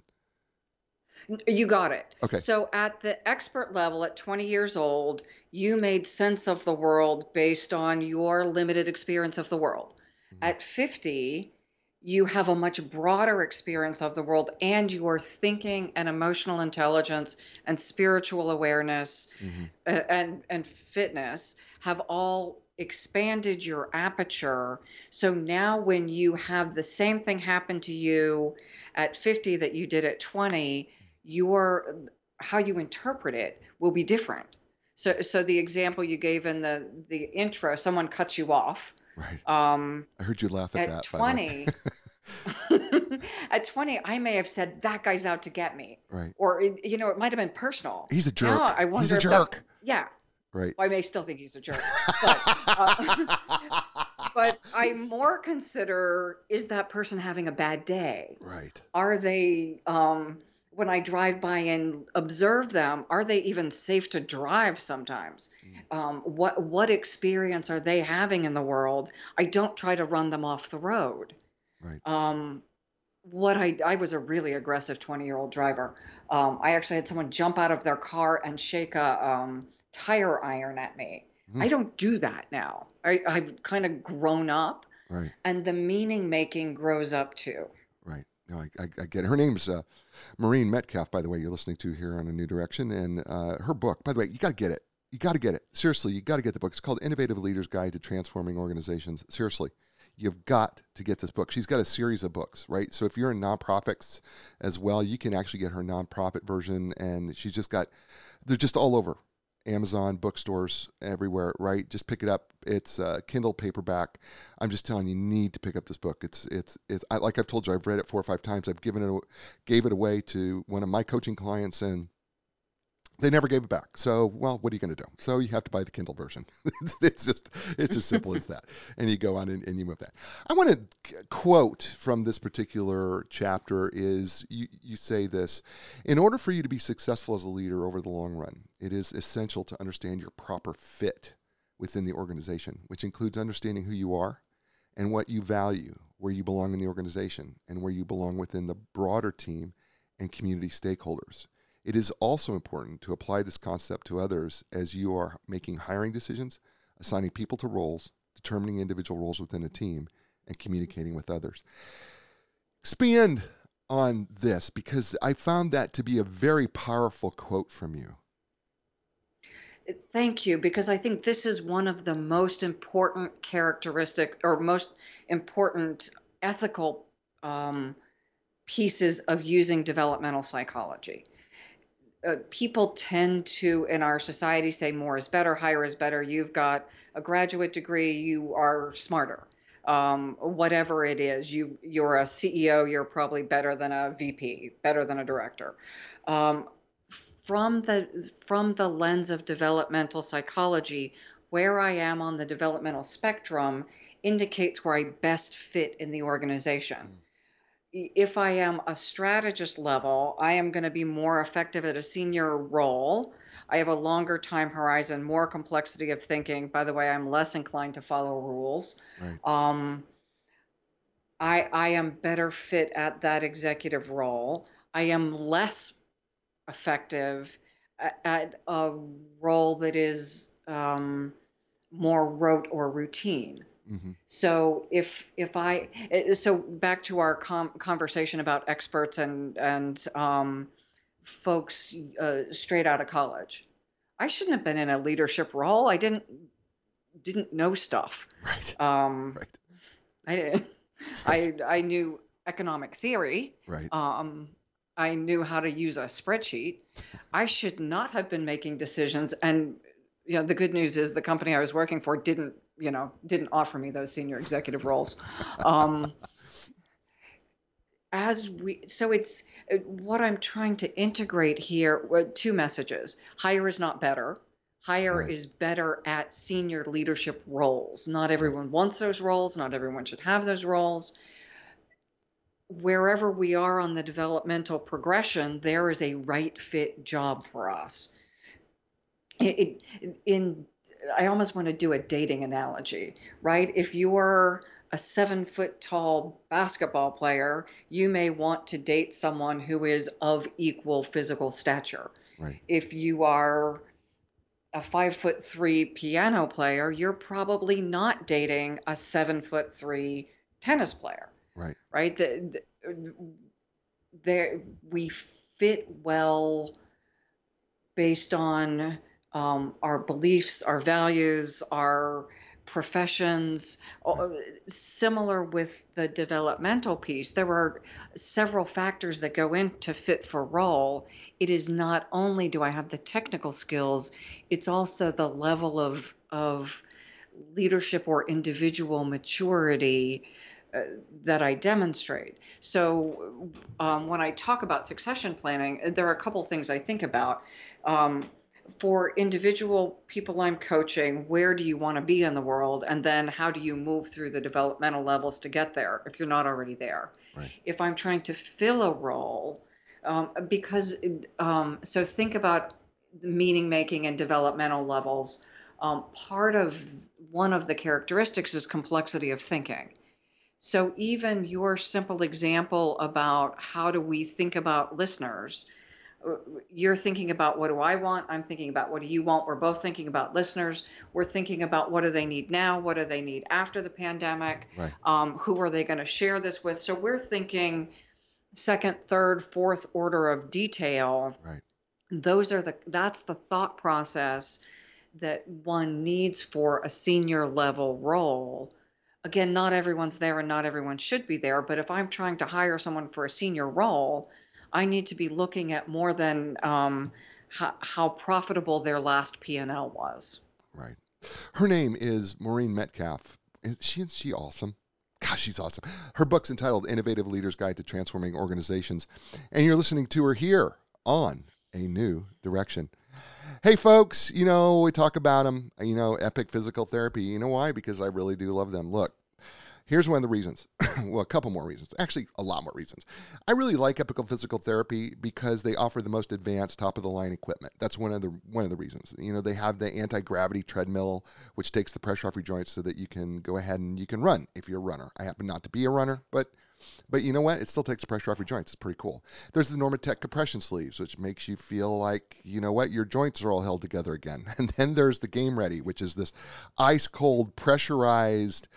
You got it. Okay. So at the expert level, at 20 years old, you made sense of the world based on your limited experience of the world. Mhm. At 50, you have a much broader experience of the world, and your thinking and emotional intelligence and spiritual awareness hmm uh, and and fitness have all expanded your aperture. So now when you have the same thing happen to you at 50 that you did at 20, your how you interpret it will be different. So so the example you gave in the the intro, someone cuts you off. Right. Um, I heard you laugh at, at that. by the way. 20 at 20 I may have said that guy's out to get me. right. Or you know, it might have been personal. He's a jerk. Now I wonder He's a if that- jerk. yeah. Right. Well, I may still think he's a jerk, but uh, but I more consider is that person having a bad day? right. Are they um, when I drive by and observe them, are they even safe to drive sometimes? Mm. Um, what what experience are they having in the world? I don't try to run them off the road. Right. Um, what I I was a really aggressive 20 year old driver. Um, I actually had someone jump out of their car and shake a um, tire iron at me. Hmm. I don't do that now. I, I've kind of grown up, Right. and the meaning making grows up too. Right. No, I, I, I get it. Her name's uh, Maureen Metcalf, by the way, you're listening to here on A New Direction. And uh, her book, by the way, you got to get it. You got to get it. Seriously, you got to get the book. It's called Innovative Leaders Guide to Transforming Organizations. Seriously, you've got to get this book. She's got a series of books, right? So if you're in nonprofits as well, you can actually get her nonprofit version. And she's just got, they're just all over. Amazon, bookstores, everywhere, right? Just pick it up. It's uh, Kindle paperback. I'm just telling you, you need to pick up this book. It's it's it's I, like I've told you, I've read it four or five times. I've given it gave it away to one of my coaching clients, and they never gave it back. So, well, what are you going to do? So you have to buy the Kindle version. it's, just it's as simple as that. And you go on and, and you move that. I want to quote from this particular chapter is you, you say this in order for you to be successful as a leader over the long run, it is essential to understand your proper fit within the organization, which includes understanding who you are and what you value, where you belong in the organization, and where you belong within the broader team and community stakeholders. It is also important to apply this concept to others as you are making hiring decisions, assigning people to roles, determining individual roles within a team, and communicating with others. Expand on this because I found that to be a very powerful quote from you. Thank you, because I think this is one of the most important characteristic or most important ethical um, pieces of using developmental psychology. Uh, people tend to, in our society, say more is better, higher is better. You've got a graduate degree, you are smarter. Um, whatever it is, you you're a CEO, you're probably better than a VP, better than a director. Um, from the from the lens of developmental psychology, where I am on the developmental spectrum indicates where I best fit in the organization. If I am a strategist level, I am going to be more effective at a senior role. I have a longer time horizon, more complexity of thinking. By the way, I'm less inclined to follow rules. Right. Um, I I am better fit at that executive role. I am less effective at, at a role that is um, more rote or routine. Hmm So if if I eh, so back to our com- conversation about experts and and um, folks uh, straight out of college, I shouldn't have been in a leadership role. I didn't didn't know stuff. Right. Um, Right. I didn't. I I knew economic theory. Right. Um, I knew how to use a spreadsheet. I should not have been making decisions. And you know, the good news is the company I was working for didn't, you know, didn't offer me those senior executive roles. Um, as we, so it's what I'm trying to integrate here. were Two messages: higher is not better. Higher Right. is better at senior leadership roles. Not everyone wants those roles. Not everyone should have those roles wherever we are on the developmental progression, there is a right fit job for us. It, it, in I almost want to do a dating analogy, right? If you're a seven foot tall basketball player, you may want to date someone who is of equal physical stature. Right. If you are a five foot three piano player, you're probably not dating a seven foot three tennis player Right. right? The, the, there we fit well based on um, our beliefs, our values, our professions. Uh, Similar with the developmental piece, there are several factors that go into fit for role. It is not only do I have the technical skills, it's also the level of of leadership or individual maturity uh, that I demonstrate. So um, when I talk about succession planning, uh, there are a couple things I think about. Um, for individual people I'm coaching, where do you want to be in the world? And then how do you move through the developmental levels to get there if you're not already there? Right. If I'm trying to fill a role, um, because um, so think about meaning making and developmental levels. Um, part of one of the characteristics is complexity of thinking. So even your simple example about how do we think about listeners, you're thinking about what do I want, I'm thinking about what do you want. We're both thinking about listeners. We're thinking about what do they need now, what do they need after the pandemic, Right. um, who are they going to share this with. So we're thinking second, third, fourth order of detail. Right. Those are the that's the thought process that one needs for a senior level role again, not everyone's there and not everyone should be there. But if I'm trying to hire someone for a senior role, I need to be looking at more than um, how, how profitable their last P&L was. Right. Her name is Maureen Metcalf. Is she is she awesome? Gosh, she's awesome. Her book's entitled Innovative Leader's Guide to Transforming Organizations. And you're listening to her here on A New Direction. Hey, folks, you know, we talk about them, you know, Epic Physical Therapy. You know why? Because I really do love them. Look, here's one of the reasons. well, a couple more reasons. Actually, a lot more reasons. I really like Epical Physical Therapy because they offer the most advanced, top of the line equipment. That's one of the one of the reasons. You know, they have the anti-gravity treadmill, which takes the pressure off your joints so that you can go ahead and you can run if you're a runner. I happen not to be a runner, but but you know what? It still takes the pressure off your joints. It's pretty cool. There's the Normatec compression sleeves, which makes you feel like, you know what, your joints are all held together again. And then there's the Game Ready, which is this ice cold, pressurized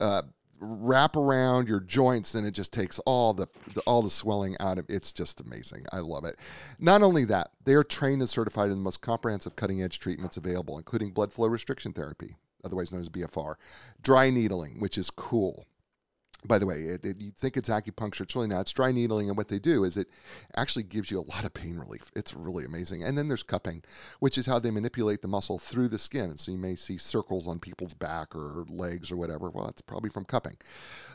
uh, wrap around your joints, and it just takes all the, the all the swelling out of. It's just amazing. I love it. Not only that, they are trained and certified in the most comprehensive, cutting-edge treatments available, including blood flow restriction therapy, otherwise known as BFR, dry needling, which is cool by the way, it, it, you think it's acupuncture. It's really not. It's dry needling, and what they do is it actually gives you a lot of pain relief. It's really amazing. And then there's cupping, which is how they manipulate the muscle through the skin. So you may see circles on people's back or legs or whatever. Well, that's probably from cupping.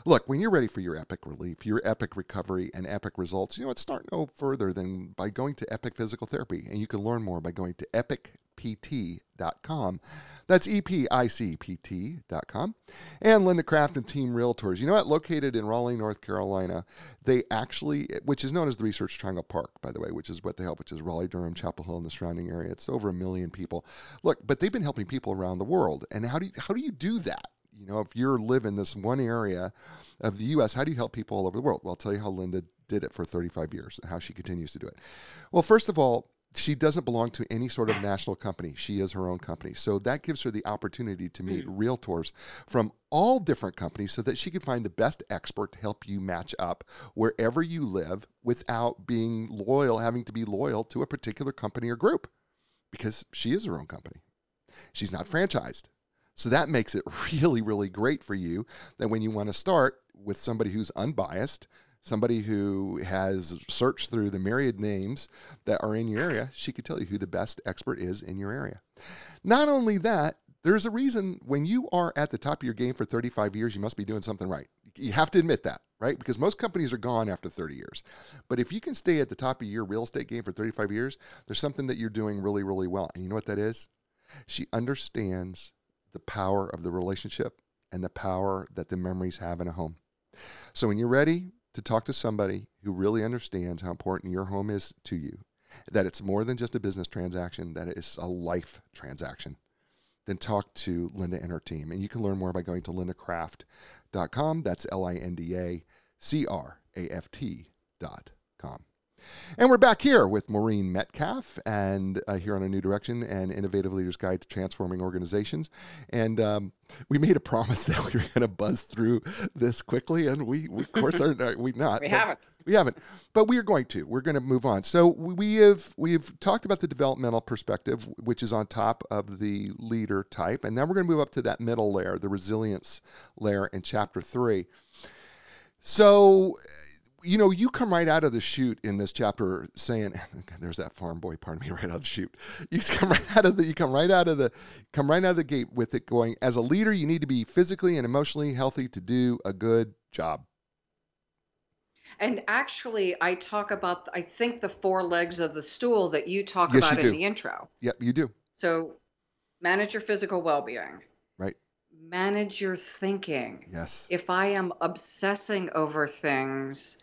Look, when you're ready for your epic relief, your epic recovery, and epic results, you know, it's start no further than by going to Epic Physical Therapy. And you can learn more by going to epicpt.com. That's E-P-I-C-P-T.com. And Linda Craft and Team Realtors. You know what? Located in Raleigh, North Carolina, they actually, which is known as the Research Triangle Park, by the way, which is what they help, which is Raleigh, Durham, Chapel Hill, and the surrounding area. It's over a million people. Look, but they've been helping people around the world. And how do you, how do you do that? You know, if you're live in this one area of the U.S., how do you help people all over the world? Well, I'll tell you how Linda did it for 35 years and how she continues to do it. Well, first of all, she doesn't belong to any sort of national company. She is her own company. So that gives her the opportunity to meet hmm. realtors from all different companies so that she can find the best expert to help you match up wherever you live without being loyal, having to be loyal to a particular company or group because she is her own company. She's not franchised. So that makes it really, really great for you that when you want to start with somebody who's unbiased, somebody who has searched through the myriad names that are in your area, she could tell you who the best expert is in your area. Not only that, there's a reason when you are at the top of your game for 35 years, you must be doing something right. You have to admit that, right? Because most companies are gone after 30 years. But if you can stay at the top of your real estate game for 35 years, there's something that you're doing really, really well. And you know what that is? She understands the power of the relationship and the power that the memories have in a home. So when you're ready to talk to somebody who really understands how important your home is to you, that it's more than just a business transaction, that it's a life transaction, then talk to Linda and her team. And you can learn more by going to lindacraft.com. That's L I N D A C R A F T.com. And we're back here with Maureen Metcalf and uh, here on A New Direction and Innovative Leaders Guide to Transforming Organizations. And um, we made a promise that we were going to buzz through this quickly, and we, we of course, are we not. We haven't. We haven't, but we are going to. We're going to move on. So we have we have talked about the developmental perspective, which is on top of the leader type, and then we're going to move up to that middle layer, the resilience layer, in chapter three. So you know, you come right out of the chute in this chapter saying, "There's that farm boy Pardon me right out of the chute." You come right out of the, you come right out of the, come right out of the gate with it going. As a leader, you need to be physically and emotionally healthy to do a good job. And actually, I talk about, I think, the four legs of the stool that you talk Yes, about you in do. the intro. Yep, you do. So, manage your physical well being, Right. manage your thinking. Yes. If I am obsessing over things,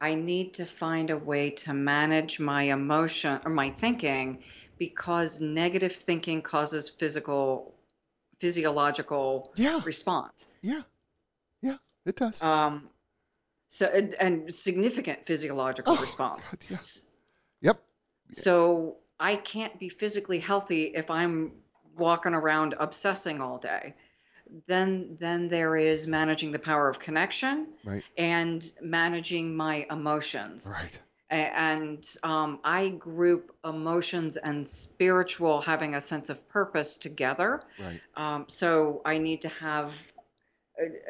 I need to find a way to manage my emotion or my thinking because negative thinking causes physical, physiological Yeah. response. Yeah. Yeah. It does. Um, so and, and significant physiological Oh, response. God, yeah. Yep. So I can't be physically healthy if I'm walking around obsessing all day. Then then there is managing the power of connection Right. and managing my emotions. Right. And um, I group emotions and spiritual having a sense of purpose together. Right. Um, so I need to have,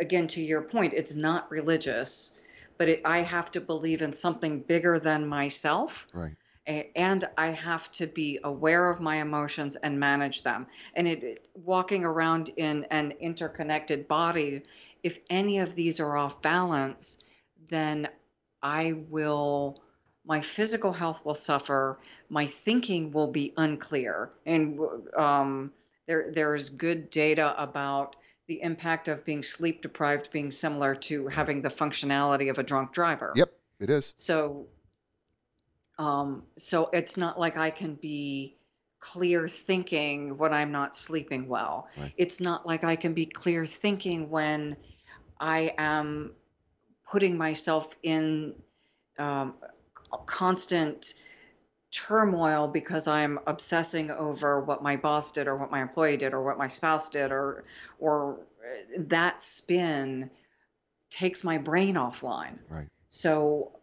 again, to your point, it's not religious, but it, I have to believe in something bigger than myself. Right. And I have to be aware of my emotions and manage them. And it, it- walking around in an interconnected body, if any of these are off balance, then I will, my physical health will suffer, my thinking will be unclear. And um, there, there's good data about the impact of being sleep deprived being similar to having the functionality of a drunk driver. Yep. It is. So, um, so it's not like I can be clear thinking when I'm not sleeping well. Right. It's not like I can be clear thinking when I am putting myself in um, constant turmoil because I'm obsessing over what my boss did or what my employee did or what my spouse did or or uh, that spin takes my brain offline. Right. So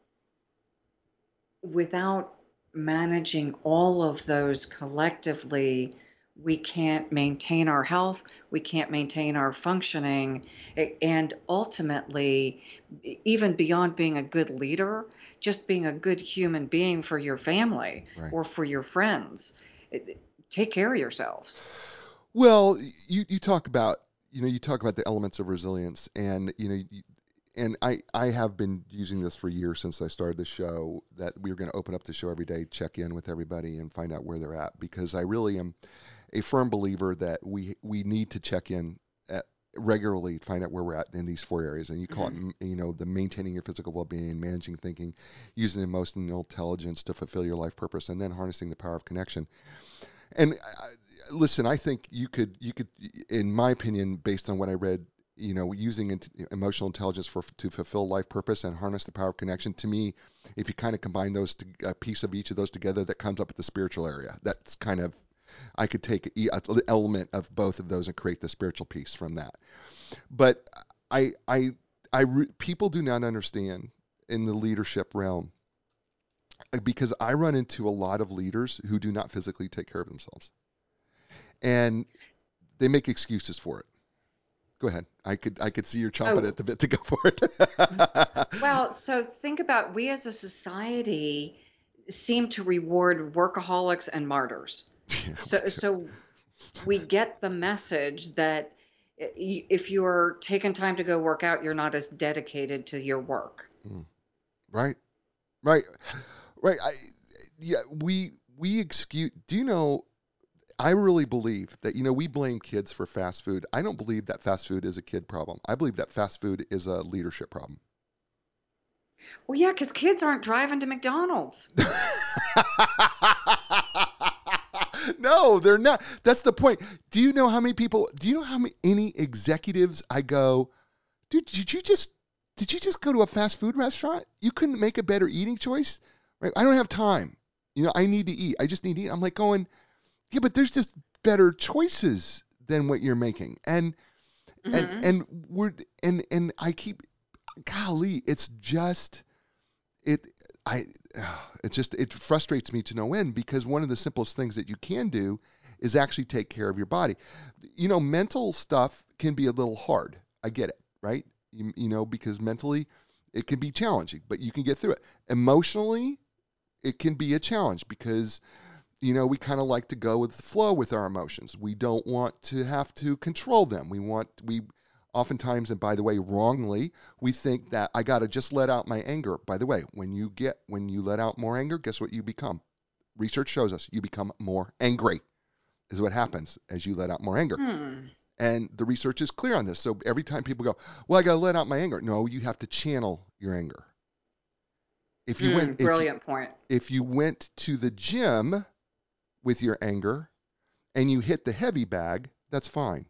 without managing all of those collectively, we can't maintain our health, we can't maintain our functioning, and ultimately, even beyond being a good leader, just being a good human being for your family Right. or for your friends. Take care of yourselves. Well, you, you talk about you know you talk about the elements of resilience, and you know, you, and I I have been using this for years since I started the show. That we were going to open up the show every day, check in with everybody, and find out where they're at because I really am a firm believer that we we need to check in at, regularly to find out where we're at in these four areas. And you call it mm-hmm. you know the maintaining your physical well-being, managing thinking, using emotional intelligence to fulfill your life purpose, and then harnessing the power of connection. And I, listen, I think you could you could, in my opinion, based on what I read, you know, using int- emotional intelligence for to fulfill life purpose and harness the power of connection. To me, if you kind of combine those, to, a piece of each of those together, that comes up with the spiritual area. That's kind of I could take an element of both of those and create the spiritual piece from that. But I I I re- people do not understand in the leadership realm uh, because I run into a lot of leaders who do not physically take care of themselves. And they make excuses for it. Go ahead. I could I could see you're chomping Oh. at the bit to go for it. Well, so think about we as a society seem to reward workaholics and martyrs. Yeah, So so we get the message that if you're taking time to go work out, you're not as dedicated to your work. Hmm. Right. Right. Right. I yeah, we we excuse do you know I really believe that you know we blame kids for fast food. I don't believe that fast food is a kid problem. I believe that fast food is a leadership problem. Well, yeah, because kids aren't driving to McDonald's. no, they're not. That's the point. Do you know how many people? Do you know how many any executives I go, dude? Did you just did you just go to a fast food restaurant? You couldn't make a better eating choice, right? I don't have time. You know, I need to eat. I just need to eat. I'm like going, yeah, but there's just better choices than what you're making, and Mhm. and and we're and and I keep, golly, it's just it I it just it frustrates me to no end because one of the simplest things that you can do is actually take care of your body. You know, mental stuff can be a little hard. I get it, right? You, you know, because mentally it can be challenging, but you can get through it. Emotionally, it can be a challenge because you know, we kind of like to go with the flow with our emotions. We don't want to have to control them. We want we oftentimes and by the way wrongly we think that I got to just let out my anger. By the way, when you get when you let out more anger, guess what you become? Research shows us you become more angry. Is what happens as you let out more anger. Hmm. And the research is clear on this. So every time people go, "Well, I got to let out my anger." No, you have to channel your anger. If you Hmm, went if brilliant point. if you went to the gym with your anger and you hit the heavy bag, that's fine.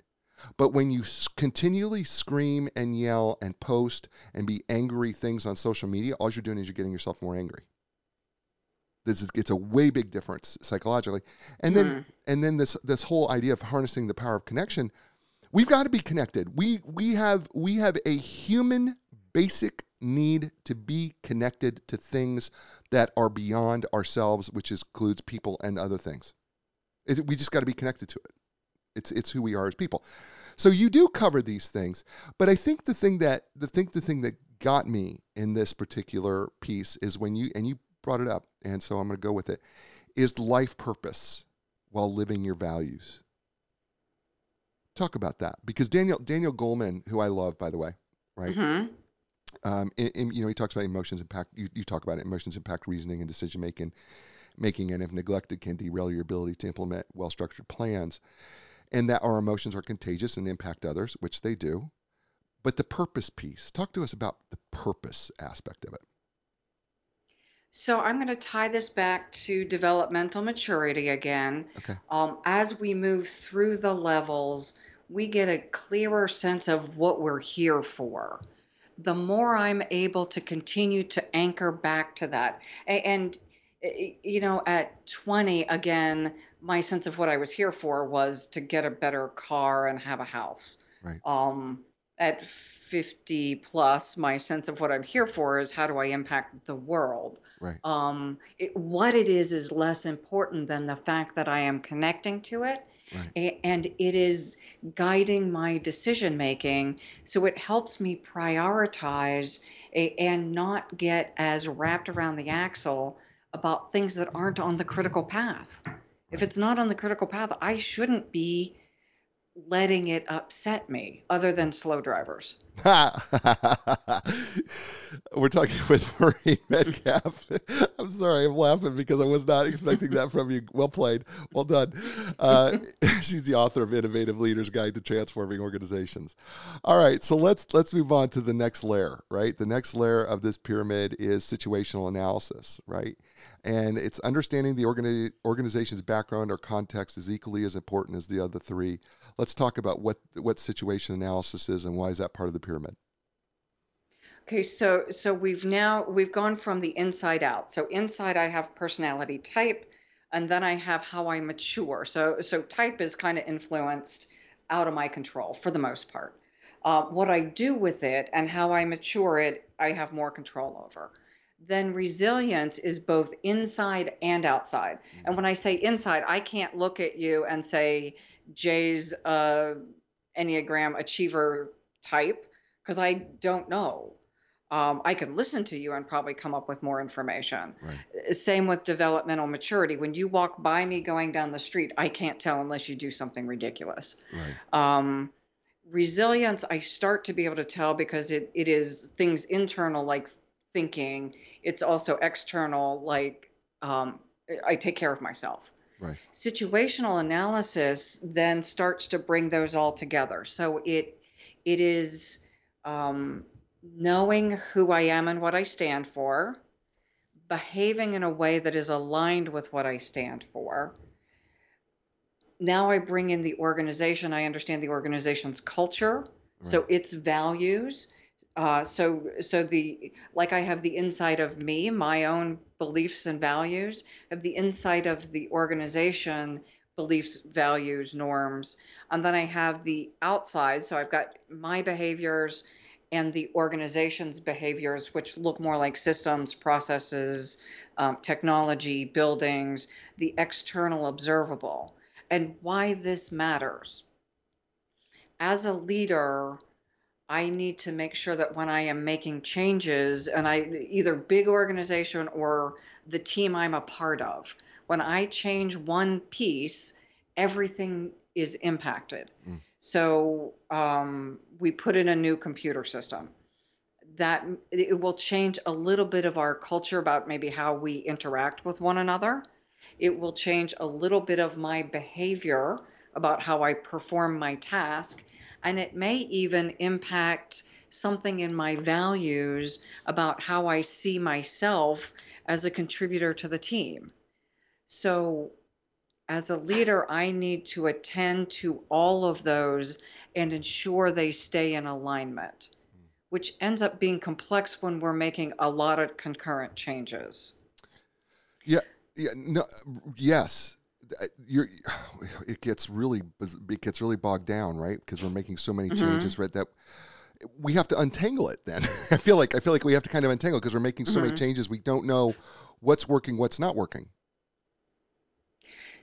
But when you continually scream and yell and post and be angry things on social media, all you're doing is you're getting yourself more angry. This is, it's a way big difference psychologically. And then Hmm. and then this this whole idea of harnessing the power of connection, we've got to be connected. We we have we have a human basic need to be connected to things that are beyond ourselves, which includes people and other things. It, we just got to be connected to it. It's it's who we are as people. So you do cover these things, but I think the thing that the think the thing that got me in this particular piece is when you and you brought it up, and so I'm going to go with it, is life purpose while living your values. Talk about that because Daniel Daniel Goleman, who I love by the way, right? Mhm. Um, in, in- you know, he talks about emotions impact. You, you talk about it, emotions impact reasoning and decision making, making, and if neglected, can derail your ability to implement well-structured plans. And that our emotions are contagious and impact others, which they do. But the purpose piece. Talk to us about the purpose aspect of it. So I'm going to tie this back to developmental maturity again. Okay. Um, as we move through the levels, we get a clearer sense of what we're here for. The more I'm able to continue to anchor back to that, and you know, at 20, again, my sense of what I was here for was to get a better car and have a house. Right. Um, at 50 plus, my sense of what I'm here for is how do I impact the world? Right. um, it, what it is is less important than the fact that I am connecting to it. Right. And it is guiding my decision making. So it helps me prioritize and not get as wrapped around the axle about things that aren't on the critical path. If it's not on the critical path, I shouldn't be letting it upset me, other than slow drivers. We're talking with Maureen Metcalf. I'm sorry, I'm laughing because I was not expecting that from you. Well played. Well done. Uh, she's the author of Innovative Leaders Guide to Transforming Organizations. All right, so let's let's move on to the next layer, right? The next layer of this pyramid is situational analysis, right? And it's understanding the organi- organization's background or context is equally as important as the other three. Let's talk about what what situation analysis is and why is that part of the pyramid. Okay, so so we've now we've gone from the inside out. So inside I have personality type, and then I have how I mature. So so type is kind of influenced out of my control for the most part. Uh, what I do with it and how I mature it, I have more control over. Then resilience is both inside and outside. And when I say inside, I can't look at you and say Jay's uh, Enneagram achiever type because I don't know. Um, I can listen to you and probably come up with more information. Right. Same with developmental maturity. When you walk by me going down the street, I can't tell unless you do something ridiculous. Right. Um, resilience, I start to be able to tell because it, it is things internal like thinking. It's also external like um, I take care of myself. Right. Situational analysis then starts to bring those all together. So it it is um, knowing who I am and what I stand for, behaving in a way that is aligned with what I stand for. Now I bring in the organization. I understand the organization's culture, right. so its values. Uh, so so the like I have the inside of me, my own beliefs and values, have the inside of the organization, beliefs, values, norms, and then I have the outside. So I've got my behaviors and the organization's behaviors, which look more like systems, processes, um, technology, buildings, the external observable, and why this matters. As a leader, I need to make sure that when I am making changes, and I either big organization or the team I'm a part of, when I change one piece, everything is impacted. Mm. So um, we put in a new computer system. That it will change a little bit of our culture about maybe how we interact with one another. It will change a little bit of my behavior about how I perform my task and it may even impact something in my values about how I see myself as a contributor to the team. So, as a leader, I need to attend to all of those and ensure they stay in alignment, which ends up being complex when we're making a lot of concurrent changes. Yeah, yeah, no, yes, you're it gets really it gets really bogged down, right? Because we're making so many mm-hmm. changes, right? That we have to untangle it. Then I feel like I feel like we have to kind of untangle because we're making so mm-hmm. many changes. We don't know what's working, what's not working.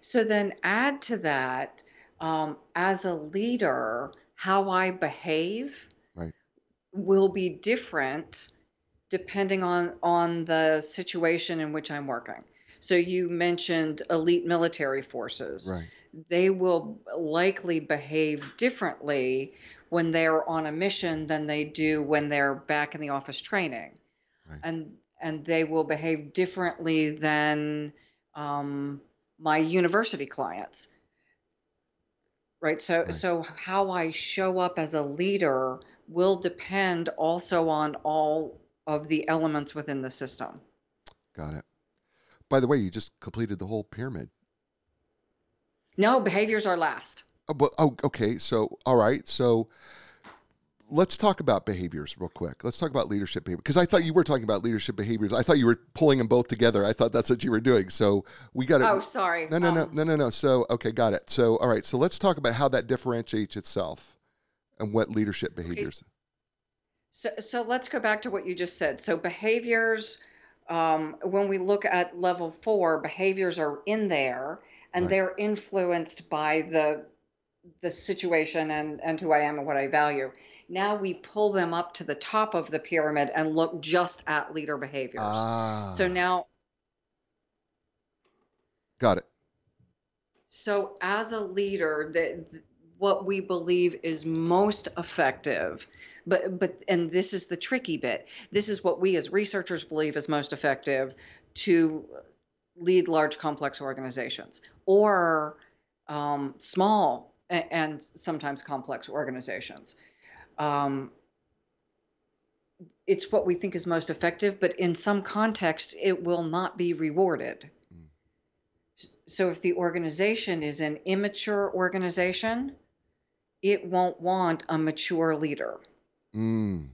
So then add to that, um, as a leader, how I behave right. will be different depending on on the situation in which I'm working. So you mentioned elite military forces. Right. They will likely behave differently when they're on a mission than they do when they're back in the office training. Right. And and they will behave differently than um, my university clients. Right. So right. so how I show up as a leader will depend also on all of the elements within the system. Got it. By the way, you just completed the whole pyramid. No, behaviors are last. Oh, but, oh, okay. So, all right. So, let's talk about behaviors real quick. Let's talk about leadership behavior because I thought you were talking about leadership behaviors. I thought you were pulling them both together. I thought that's what you were doing. So we got to. Oh, sorry. No, no, um, no, no, no, no. So okay, got it. So all right. So let's talk about how that differentiates itself and what leadership behaviors. So so let's go back to what you just said. So behaviors um, when we look at level four, behaviors are in there and right. they're influenced by the the situation and, and who I am and what I value. Now we pull them up to the top of the pyramid and look just at leader behaviors. Ah. So now. Got it. So as a leader, the, what we believe is most effective but but and this is the tricky bit. This is what we as researchers believe is most effective to lead large complex organizations or um, small and sometimes complex organizations. Um, it's what we think is most effective but in some contexts it will not be rewarded. Mm. so if the organization is an immature organization it won't want a mature leader. Mm.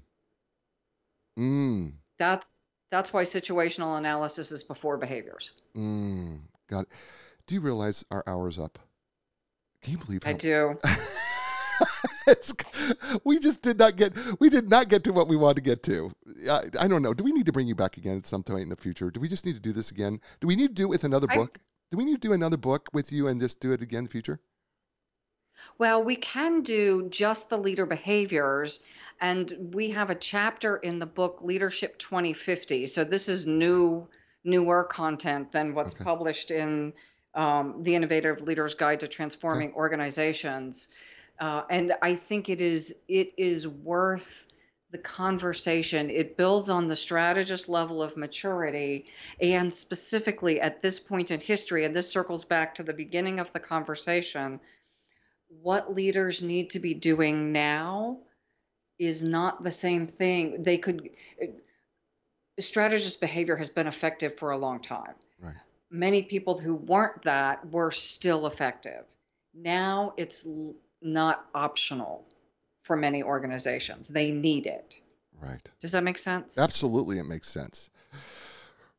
Mm. That's that's why situational analysis is before behaviors. Mm. Got it. Do you realize our hour's up? Can you believe how... I do. we just did not get we did not get to what we wanted to get to. I, I don't know. Do we need to bring you back again at some point in the future? Do we just need to do this again? Do we need to do it with another book? Do we need to do another book with you and just do it again in the future? Well, we can do just the leader behaviors, and we have a chapter in the book Leadership 2050. So this is new, newer content than what's Okay. published in um, the Innovative Leaders Guide to Transforming Organizations. Uh, and I think it is it is worth the conversation. It builds on the strategist level of maturity, and specifically at this point in history, and this circles back to the beginning of the conversation what leaders need to be doing now is not the same thing. They could, uh, strategist behavior has been effective for a long time. Right. Many people who weren't that were still effective. Now it's not optional for many organizations. They need it. Right. Does that make sense? Absolutely, it makes sense.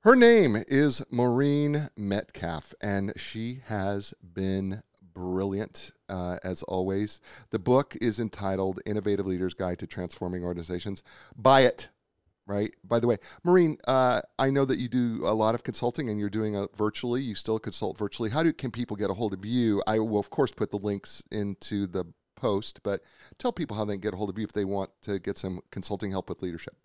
Her name is Maureen Metcalf, and she has been brilliant uh, as always. The book is entitled Innovative Leaders Guide to Transforming Organizations. Buy it, right? By the way, Maureen, uh, I know that you do a lot of consulting and you're doing it virtually. You still consult virtually. How do can people get a hold of you? I will, of course, put the links into the post, but tell people how they can get a hold of you if they want to get some consulting help with leadership.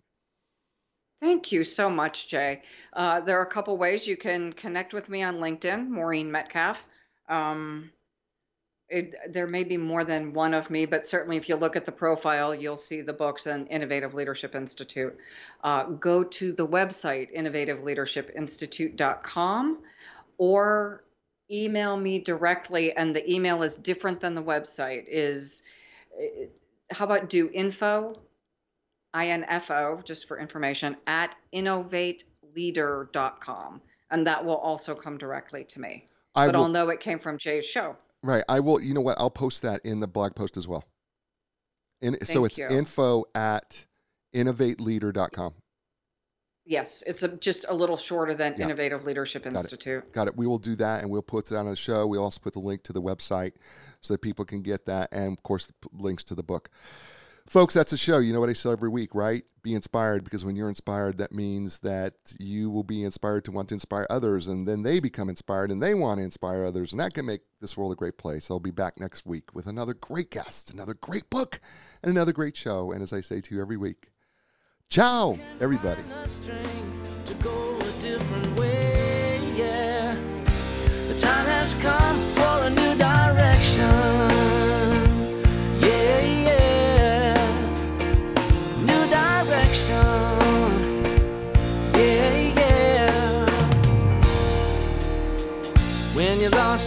Thank you so much, Jay. Uh, there are a couple ways you can connect with me on LinkedIn, Maureen Metcalf. Um, it, there may be more than one of me, but certainly if you look at the profile, you'll see the books and Innovative Leadership Institute. Uh, go to the website, innovativeleadershipinstitute.com, or email me directly, and the email is different than the website. Is eh, how about do info, info, just for information, at innovateleader.com, and that will also come directly to me. I but will, I'll know it came from Jay's show. Right. I will. You know what? I'll post that in the blog post as well. In, so it's you. info at innovateleader.com. Yes, it's a, just a little shorter than Yeah. Innovative Leadership it. Institute. Got it. We will do that, and we'll put that on the show. We'll also put the link to the website so that people can get that, and of course, p- links to the book. Folks, that's the show. You know what I say every week, right? Be inspired because when you're inspired, that means that you will be inspired to want to inspire others, and then they become inspired and they want to inspire others, and that can make this world a great place. I'll be back next week with another great guest, another great book, and another great show. And as I say to you every week, ciao, everybody.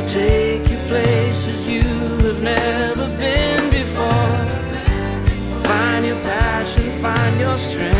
will take you places you have never been before. Find your passion, find your strength.